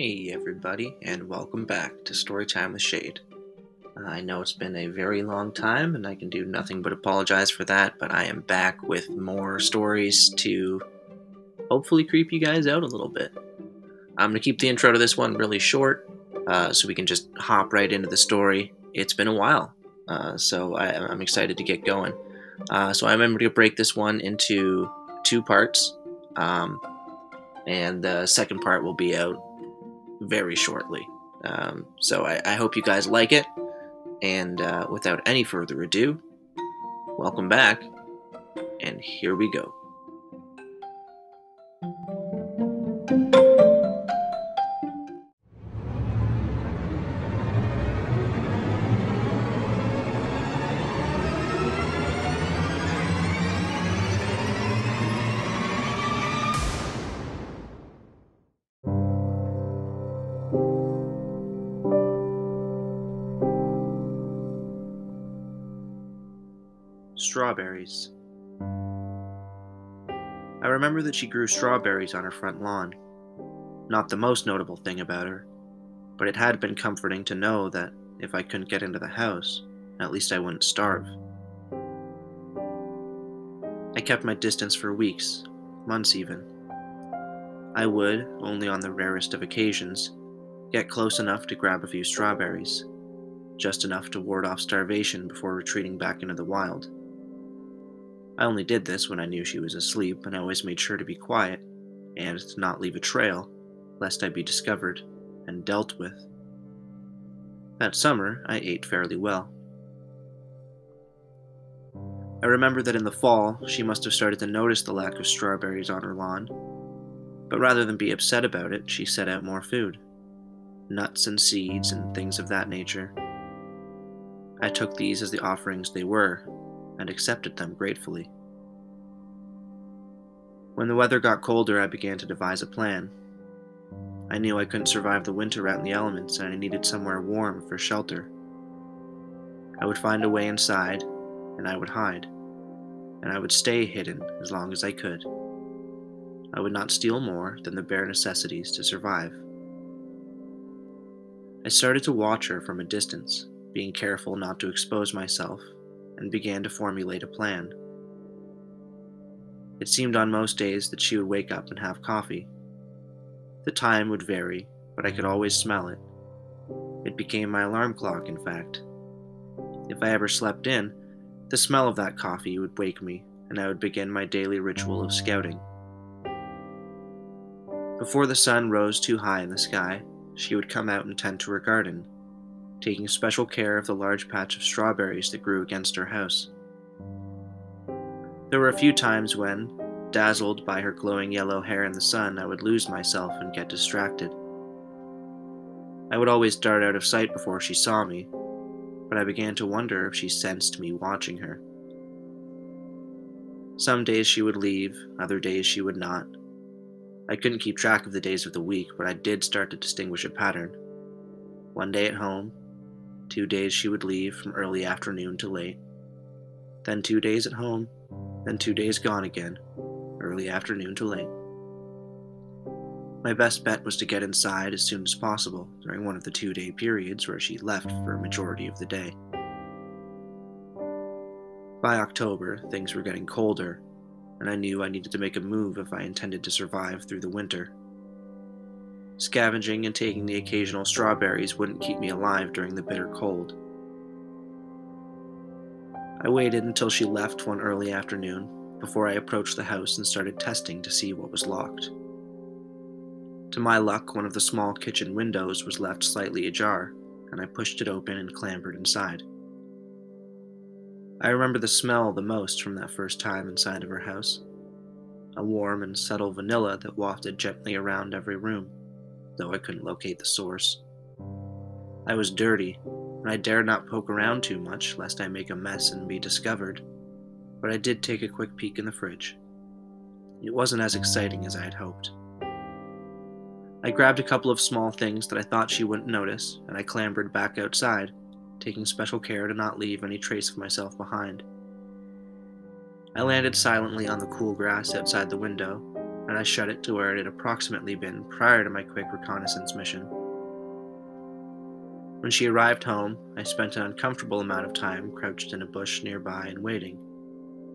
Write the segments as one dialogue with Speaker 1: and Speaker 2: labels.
Speaker 1: Hey, everybody, and welcome back to Storytime with Shade. Uh, I know it's been a very long time, and I can do nothing but apologize for that, but I am back with more stories to hopefully creep you guys out a little bit. I'm going to keep the intro to this one really short uh, so we can just hop right into the story. It's been a while, uh, so I, am excited to get going. Uh, so I'm to break this one into two parts, um, and the second part will be out very shortly. Um, so I, I, hope you guys like it. And uh, without any further ado, welcome back. And here we go. Strawberries. I remember that she grew strawberries on her front lawn. Not the most notable thing about her, but it had been comforting to know that if I couldn't get into the house, at least I wouldn't starve. I kept my distance for weeks, months even. I would, only on the rarest of occasions, get close enough to grab a few strawberries, just enough to ward off starvation before retreating back into the wild. I only did this when I knew she was asleep, and I always made sure to be quiet and to not leave a trail, lest I be discovered and dealt with. That summer, I ate fairly well. I remember that in the fall, she must have started to notice the lack of strawberries on her lawn, but rather than be upset about it, she set out more food nuts and seeds and things of that nature. I took these as the offerings they were, and accepted them gratefully. When the weather got colder, I began to devise a plan. I knew I couldn't survive the winter out in the elements, and I needed somewhere warm for shelter. I would find a way inside, and I would hide, and I would stay hidden as long as I could. I would not steal more than the bare necessities to survive. I started to watch her from a distance, being careful not to expose myself and began to formulate a plan. It seemed on most days that she would wake up and have coffee. The time would vary, but I could always smell it. It became my alarm clock, in fact. If I ever slept in, the smell of that coffee would wake me, and I would begin my daily ritual of scouting. Before the sun rose too high in the sky, she would come out and tend to her garden, taking special care of the large patch of strawberries that grew against her house. There were a few times when, dazzled by her glowing yellow hair in the sun, I would lose myself and get distracted. I would always dart out of sight before she saw me, but I began to wonder if she sensed me watching her. Some days she would leave, other days she would not. I couldn't keep track of the days of the week, but I did start to distinguish a pattern. One day at home, Two days she would leave from early afternoon to late. Then two days at home, then two days gone again, early afternoon to late. My best bet was to get inside as soon as possible during one of the two day periods where she left for a majority of the day. By October, things were getting colder, and I knew I needed to make a move if I intended to survive through the winter. Scavenging and taking the occasional strawberries wouldn't keep me alive during the bitter cold. I waited until she left one early afternoon before I approached the house and started testing to see what was locked. To my luck, one of the small kitchen windows was left slightly ajar, and I pushed it open and clambered inside. I remember the smell the most from that first time inside of her house a warm and subtle vanilla that wafted gently around every room though I couldn't locate the source. I was dirty, and I dared not poke around too much lest I make a mess and be discovered, but I did take a quick peek in the fridge. It wasn't as exciting as I had hoped. I grabbed a couple of small things that I thought she wouldn't notice, and I clambered back outside, taking special care to not leave any trace of myself behind. I landed silently on the cool grass outside the window, and I shut it to where it had approximately been prior to my quick reconnaissance mission. When she arrived home, I spent an uncomfortable amount of time crouched in a bush nearby and waiting,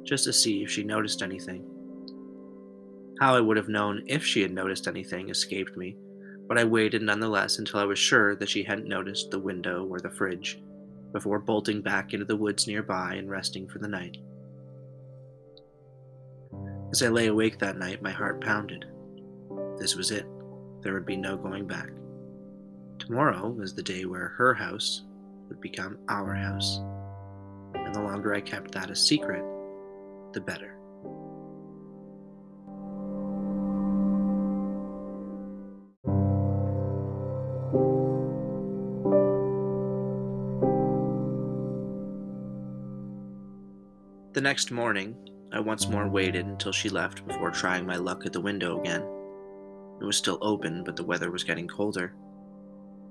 Speaker 1: just to see if she noticed anything. How I would have known if she had noticed anything escaped me, but I waited nonetheless until I was sure that she hadn't noticed the window or the fridge, before bolting back into the woods nearby and resting for the night. As I lay awake that night, my heart pounded. This was it. There would be no going back. Tomorrow was the day where her house would become our house. And the longer I kept that a secret, the better. The next morning, I once more waited until she left before trying my luck at the window again. It was still open, but the weather was getting colder.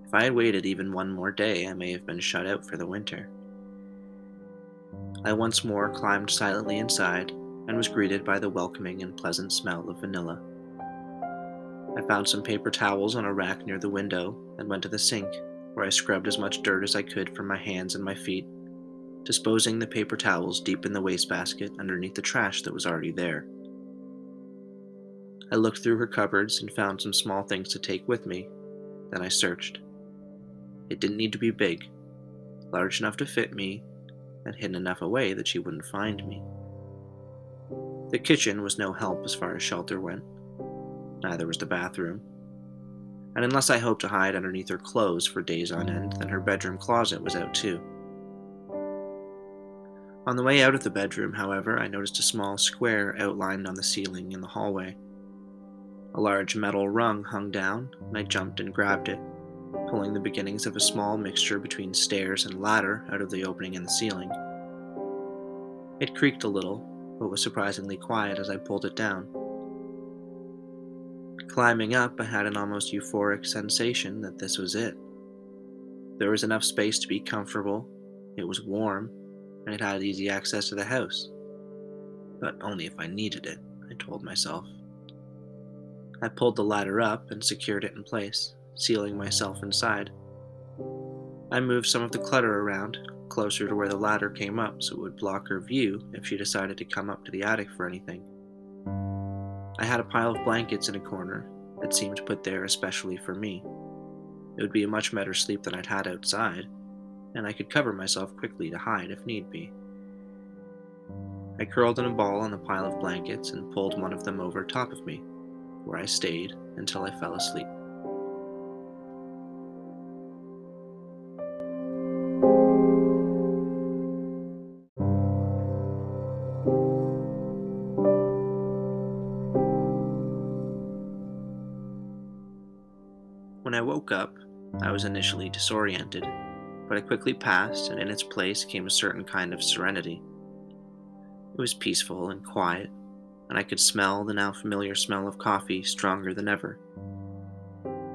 Speaker 1: If I had waited even one more day, I may have been shut out for the winter. I once more climbed silently inside and was greeted by the welcoming and pleasant smell of vanilla. I found some paper towels on a rack near the window and went to the sink, where I scrubbed as much dirt as I could from my hands and my feet, disposing the paper towels deep in the wastebasket underneath the trash that was already there. I looked through her cupboards and found some small things to take with me. Then I searched. It didn't need to be big, large enough to fit me, and hidden enough away that she wouldn't find me. The kitchen was no help as far as shelter went. Neither was the bathroom. And unless I hoped to hide underneath her clothes for days on end, then her bedroom closet was out too. On the way out of the bedroom, however, I noticed a small square outlined on the ceiling in the hallway. A large metal rung hung down, and I jumped and grabbed it pulling the beginnings of a small mixture between stairs and ladder out of the opening in the ceiling. It creaked a little, but was surprisingly quiet as I pulled it down. Climbing up, I had an almost euphoric sensation that this was it. There was enough space to be comfortable, it was warm, and it had easy access to the house. But only if I needed it, I told myself. I pulled the ladder up and secured it in place sealing myself inside. I moved some of the clutter around, closer to where the ladder came up so it would block her view if she decided to come up to the attic for anything. I had a pile of blankets in a corner that seemed put there especially for me. It would be a much better sleep than I'd had outside, and I could cover myself quickly to hide if need be. I curled in a ball on the pile of blankets and pulled one of them over top of me, where I stayed until I fell asleep. When I woke up, I was initially disoriented, but it quickly passed, and in its place came a certain kind of serenity. It was peaceful and quiet, and I could smell the now familiar smell of coffee stronger than ever.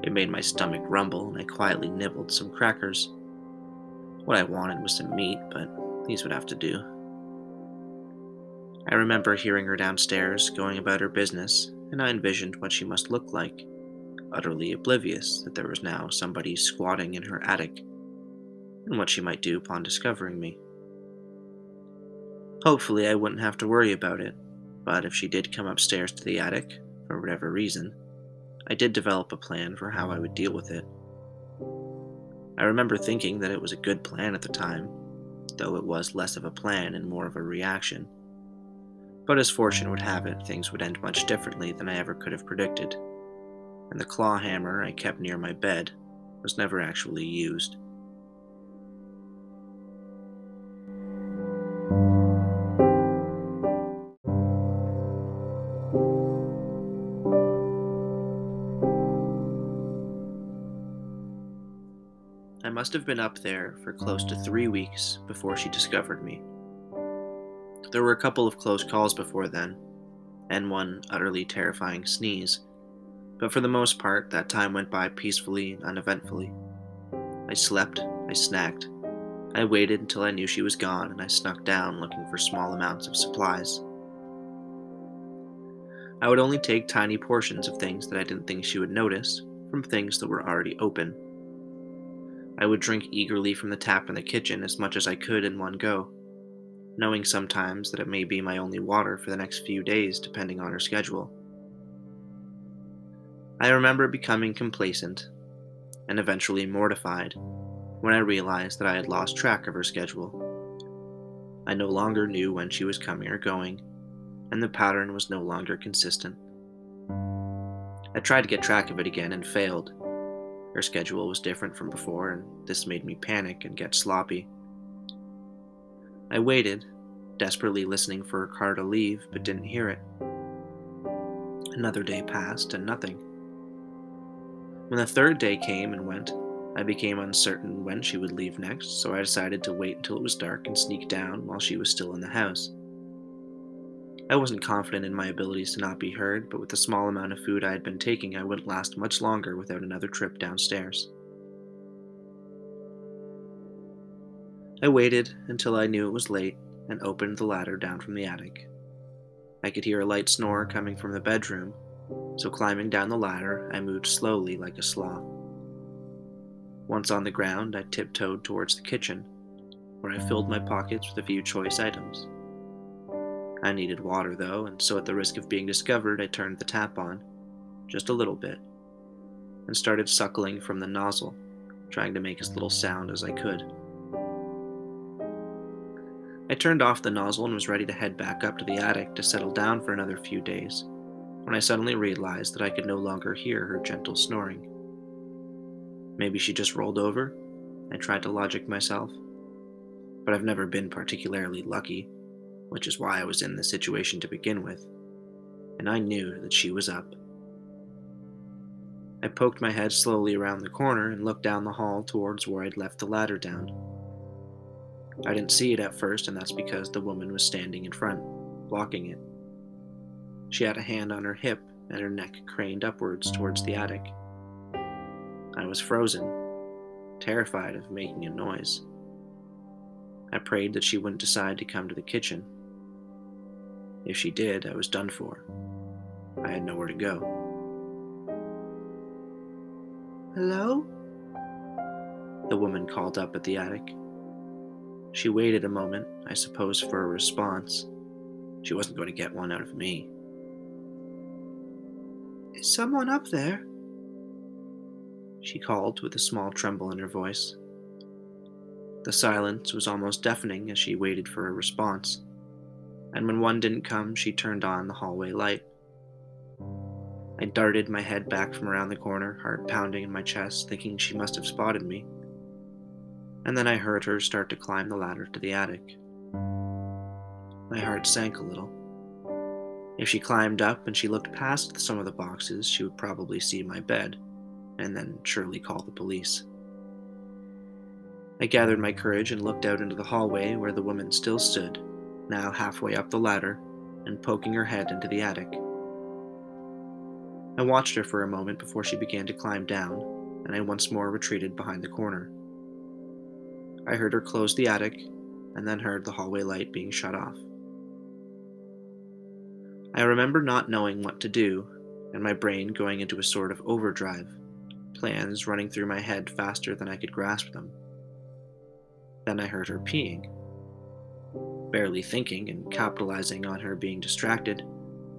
Speaker 1: It made my stomach rumble, and I quietly nibbled some crackers. What I wanted was some meat, but these would have to do. I remember hearing her downstairs, going about her business, and I envisioned what she must look like utterly oblivious that there was now somebody squatting in her attic, and what she might do upon discovering me. Hopefully, I wouldn't have to worry about it, but if she did come upstairs to the attic, for whatever reason, I did develop a plan for how I would deal with it. I remember thinking that it was a good plan at the time, though it was less of a plan and more of a reaction. But as fortune would have it, things would end much differently than I ever could have predicted and the claw hammer I kept near my bed was never actually used. Must have been up there for close to three weeks before she discovered me. There were a couple of close calls before then, and one utterly terrifying sneeze but for the most part, that time went by peacefully and uneventfully. I slept, I snacked. I waited until I knew she was gone, and I snuck down looking for small amounts of supplies. I would only take tiny portions of things that I didn't think she would notice from things that were already open. I would drink eagerly from the tap in the kitchen as much as I could in one go, knowing sometimes that it may be my only water for the next few days depending on her schedule. I remember becoming complacent and eventually mortified when I realized that I had lost track of her schedule. I no longer knew when she was coming or going, and the pattern was no longer consistent. I tried to get track of it again and failed. Her schedule was different from before, and this made me panic and get sloppy. I waited, desperately listening for her car to leave, but didn't hear it. Another day passed, and nothing. When the third day came and went, I became uncertain when she would leave next, so I decided to wait until it was dark and sneak down while she was still in the house. I wasn't confident in my abilities to not be heard, but with the small amount of food I had been taking, I wouldn't last much longer without another trip downstairs. I waited until I knew it was late and opened the ladder down from the attic. I could hear a light snore coming from the bedroom, so climbing down the ladder, I moved slowly like a sloth. Once on the ground, I tiptoed towards the kitchen, where I filled my pockets with a few choice items. I needed water, though, and so at the risk of being discovered, I turned the tap on, just a little bit, and started suckling from the nozzle, trying to make as little sound as I could. I turned off the nozzle and was ready to head back up to the attic to settle down for another few days, when I suddenly realized that I could no longer hear her gentle snoring. Maybe she just rolled over? I tried to logic myself. But I've never been particularly lucky, which is why I was in this situation to begin with. And I knew that she was up. I poked my head slowly around the corner and looked down the hall towards where I'd left the ladder down. I didn't see it at first, and that's because the woman was standing in front, blocking it. She had a hand on her hip and her neck craned upwards towards the attic. I was frozen, terrified of making a noise. I prayed that she wouldn't decide to come to the kitchen. If she did, I was done for. I had nowhere to go. Hello? The woman called up at the attic. She waited a moment, I suppose, for a response. She wasn't going to get one out of me. Is someone up there? she called with a small tremble in her voice. The silence was almost deafening as she waited for a response, and when one didn't come, she turned on the hallway light. I darted my head back from around the corner, heart pounding in my chest, thinking she must have spotted me. And then I heard her start to climb the ladder to the attic. My heart sank a little. If she climbed up and she looked past some of the boxes, she would probably see my bed and then surely call the police. I gathered my courage and looked out into the hallway where the woman still stood, now halfway up the ladder and poking her head into the attic. I watched her for a moment before she began to climb down, and I once more retreated behind the corner. I heard her close the attic and then heard the hallway light being shut off. I remember not knowing what to do and my brain going into a sort of overdrive plans running through my head faster than I could grasp them. Then I heard her peeing. Barely thinking and capitalizing on her being distracted,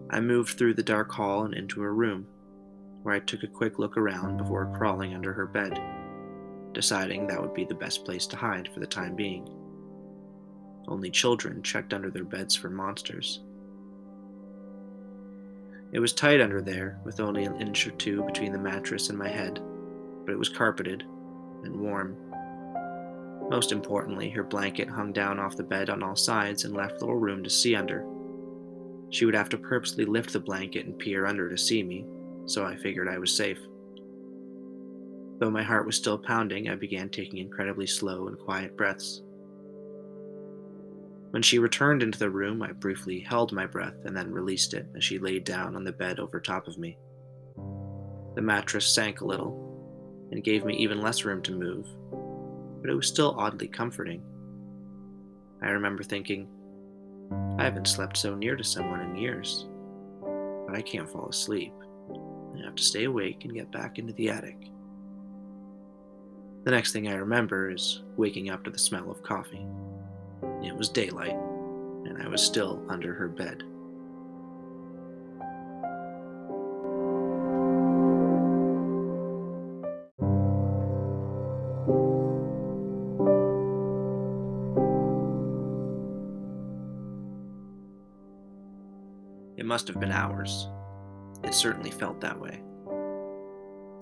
Speaker 1: I moved through the dark hall and into her room, where I took a quick look around before crawling under her bed, deciding that would be the best place to hide for the time being. Only children checked under their beds for monsters. It was tight under there, with only an inch or two between the mattress and my head, but it was carpeted and warm. Most importantly, her blanket hung down off the bed on all sides and left little room to see under. She would have to purposely lift the blanket and peer under to see me, so I figured I was safe. Though my heart was still pounding, I began taking incredibly slow and quiet breaths. When she returned into the room, I briefly held my breath and then released it as she laid down on the bed over top of me. The mattress sank a little and gave me even less room to move, but it was still oddly comforting. I remember thinking, I haven't slept so near to someone in years. but I can't fall asleep. I have to stay awake and get back into the attic. The next thing I remember is waking up to the smell of coffee. It was daylight, and I was still under her bed. Must have been hours. It certainly felt that way.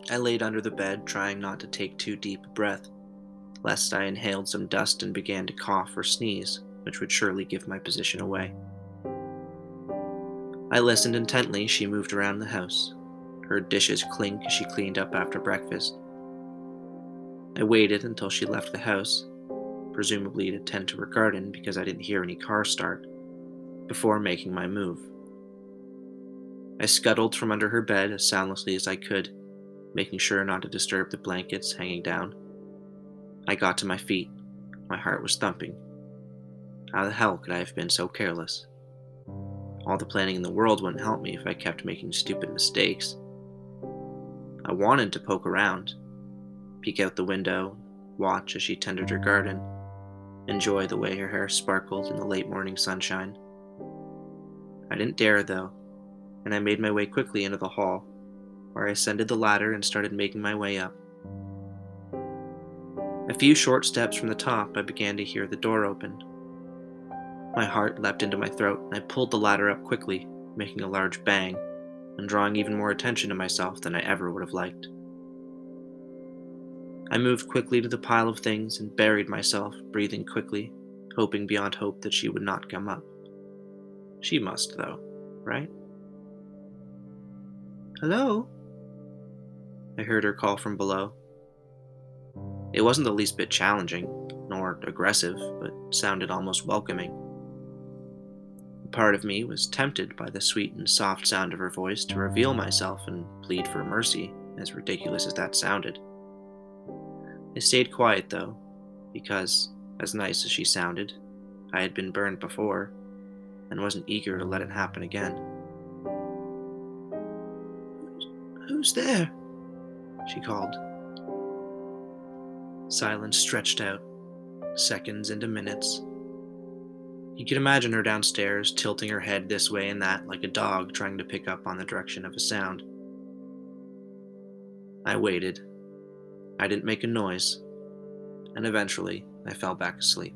Speaker 1: I laid under the bed, trying not to take too deep a breath, lest I inhaled some dust and began to cough or sneeze, which would surely give my position away. I listened intently. She moved around the house, heard dishes clink as she cleaned up after breakfast. I waited until she left the house, presumably to tend to her garden because I didn't hear any car start, before making my move. I scuttled from under her bed as soundlessly as I could, making sure not to disturb the blankets hanging down. I got to my feet. My heart was thumping. How the hell could I have been so careless? All the planning in the world wouldn't help me if I kept making stupid mistakes. I wanted to poke around, peek out the window, watch as she tended her garden, enjoy the way her hair sparkled in the late morning sunshine. I didn't dare, though and I made my way quickly into the hall, where I ascended the ladder and started making my way up. A few short steps from the top, I began to hear the door open. My heart leapt into my throat, and I pulled the ladder up quickly, making a large bang, and drawing even more attention to myself than I ever would have liked. I moved quickly to the pile of things and buried myself, breathing quickly, hoping beyond hope that she would not come up. She must, though, right? Hello? I heard her call from below. It wasn't the least bit challenging, nor aggressive, but sounded almost welcoming. A part of me was tempted by the sweet and soft sound of her voice to reveal myself and plead for mercy, as ridiculous as that sounded. I stayed quiet, though, because, as nice as she sounded, I had been burned before, and wasn't eager to let it happen again. Who's there? She called. Silence stretched out, seconds into minutes. You could imagine her downstairs, tilting her head this way and that like a dog trying to pick up on the direction of a sound. I waited. I didn't make a noise, and eventually I fell back asleep.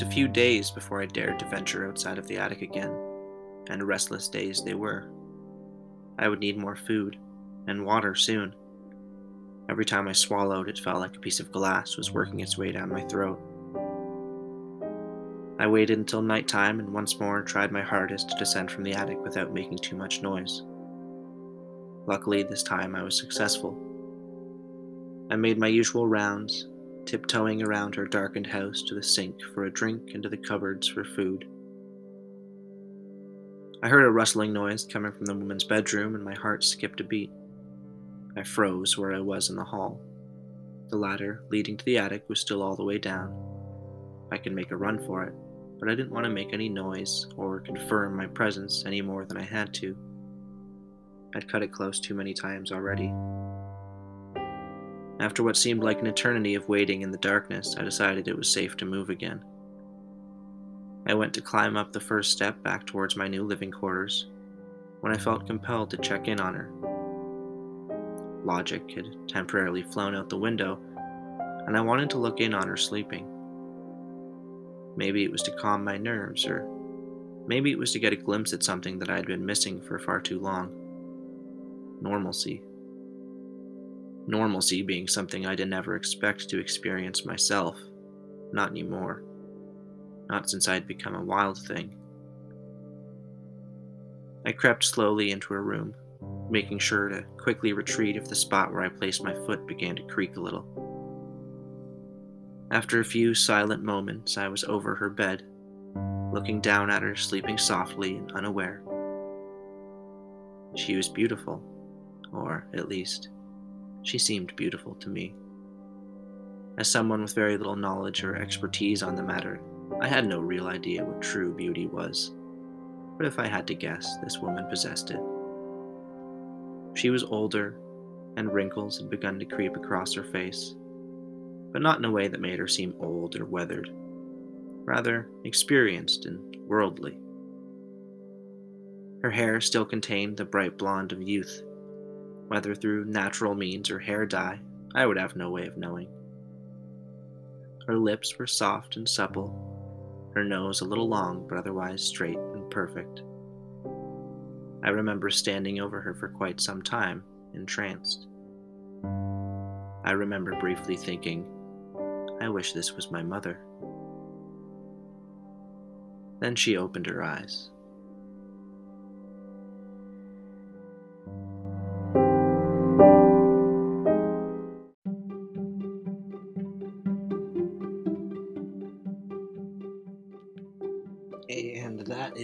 Speaker 1: Was a few days before I dared to venture outside of the attic again, and restless days they were. I would need more food and water soon. Every time I swallowed, it felt like a piece of glass was working its way down my throat. I waited until nighttime and once more tried my hardest to descend from the attic without making too much noise. Luckily, this time I was successful. I made my usual rounds, tiptoeing around her darkened house to the sink for a drink and to the cupboards for food. I heard a rustling noise coming from the woman's bedroom, and my heart skipped a beat. I froze where I was in the hall. The ladder leading to the attic was still all the way down. I could make a run for it, but I didn't want to make any noise or confirm my presence any more than I had to. I'd cut it close too many times already. After what seemed like an eternity of waiting in the darkness, I decided it was safe to move again. I went to climb up the first step back towards my new living quarters when I felt compelled to check in on her. Logic had temporarily flown out the window, and I wanted to look in on her sleeping. Maybe it was to calm my nerves, or maybe it was to get a glimpse at something that I had been missing for far too long normalcy normalcy being something I didn't ever expect to experience myself. Not anymore. Not since I'd become a wild thing. I crept slowly into her room, making sure to quickly retreat if the spot where I placed my foot began to creak a little. After a few silent moments, I was over her bed, looking down at her sleeping softly and unaware. She was beautiful, or at least, she seemed beautiful to me. As someone with very little knowledge or expertise on the matter, I had no real idea what true beauty was. But if I had to guess, this woman possessed it. She was older, and wrinkles had begun to creep across her face, but not in a way that made her seem old or weathered, rather experienced and worldly. Her hair still contained the bright blonde of youth, whether through natural means or hair dye, I would have no way of knowing. Her lips were soft and supple, her nose a little long but otherwise straight and perfect. I remember standing over her for quite some time, entranced. I remember briefly thinking, I wish this was my mother. Then she opened her eyes.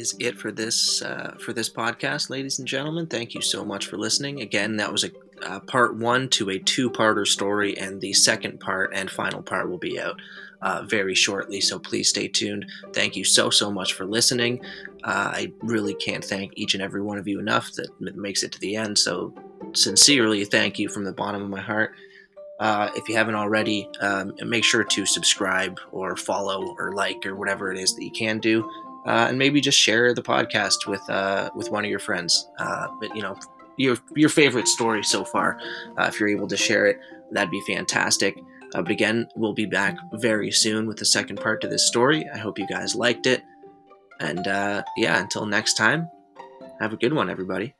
Speaker 1: Is it for this uh, for this podcast, ladies and gentlemen. Thank you so much for listening. Again, that was a uh, part one to a two-parter story, and the second part and final part will be out uh, very shortly. So please stay tuned. Thank you so so much for listening. Uh, I really can't thank each and every one of you enough that makes it to the end. So sincerely, thank you from the bottom of my heart. Uh, if you haven't already, um, make sure to subscribe or follow or like or whatever it is that you can do uh, and maybe just share the podcast with uh, with one of your friends. Uh, but you know, your your favorite story so far. Uh, if you're able to share it, that'd be fantastic. Uh, but again, we'll be back very soon with the second part to this story. I hope you guys liked it. And uh, yeah, until next time, have a good one, everybody.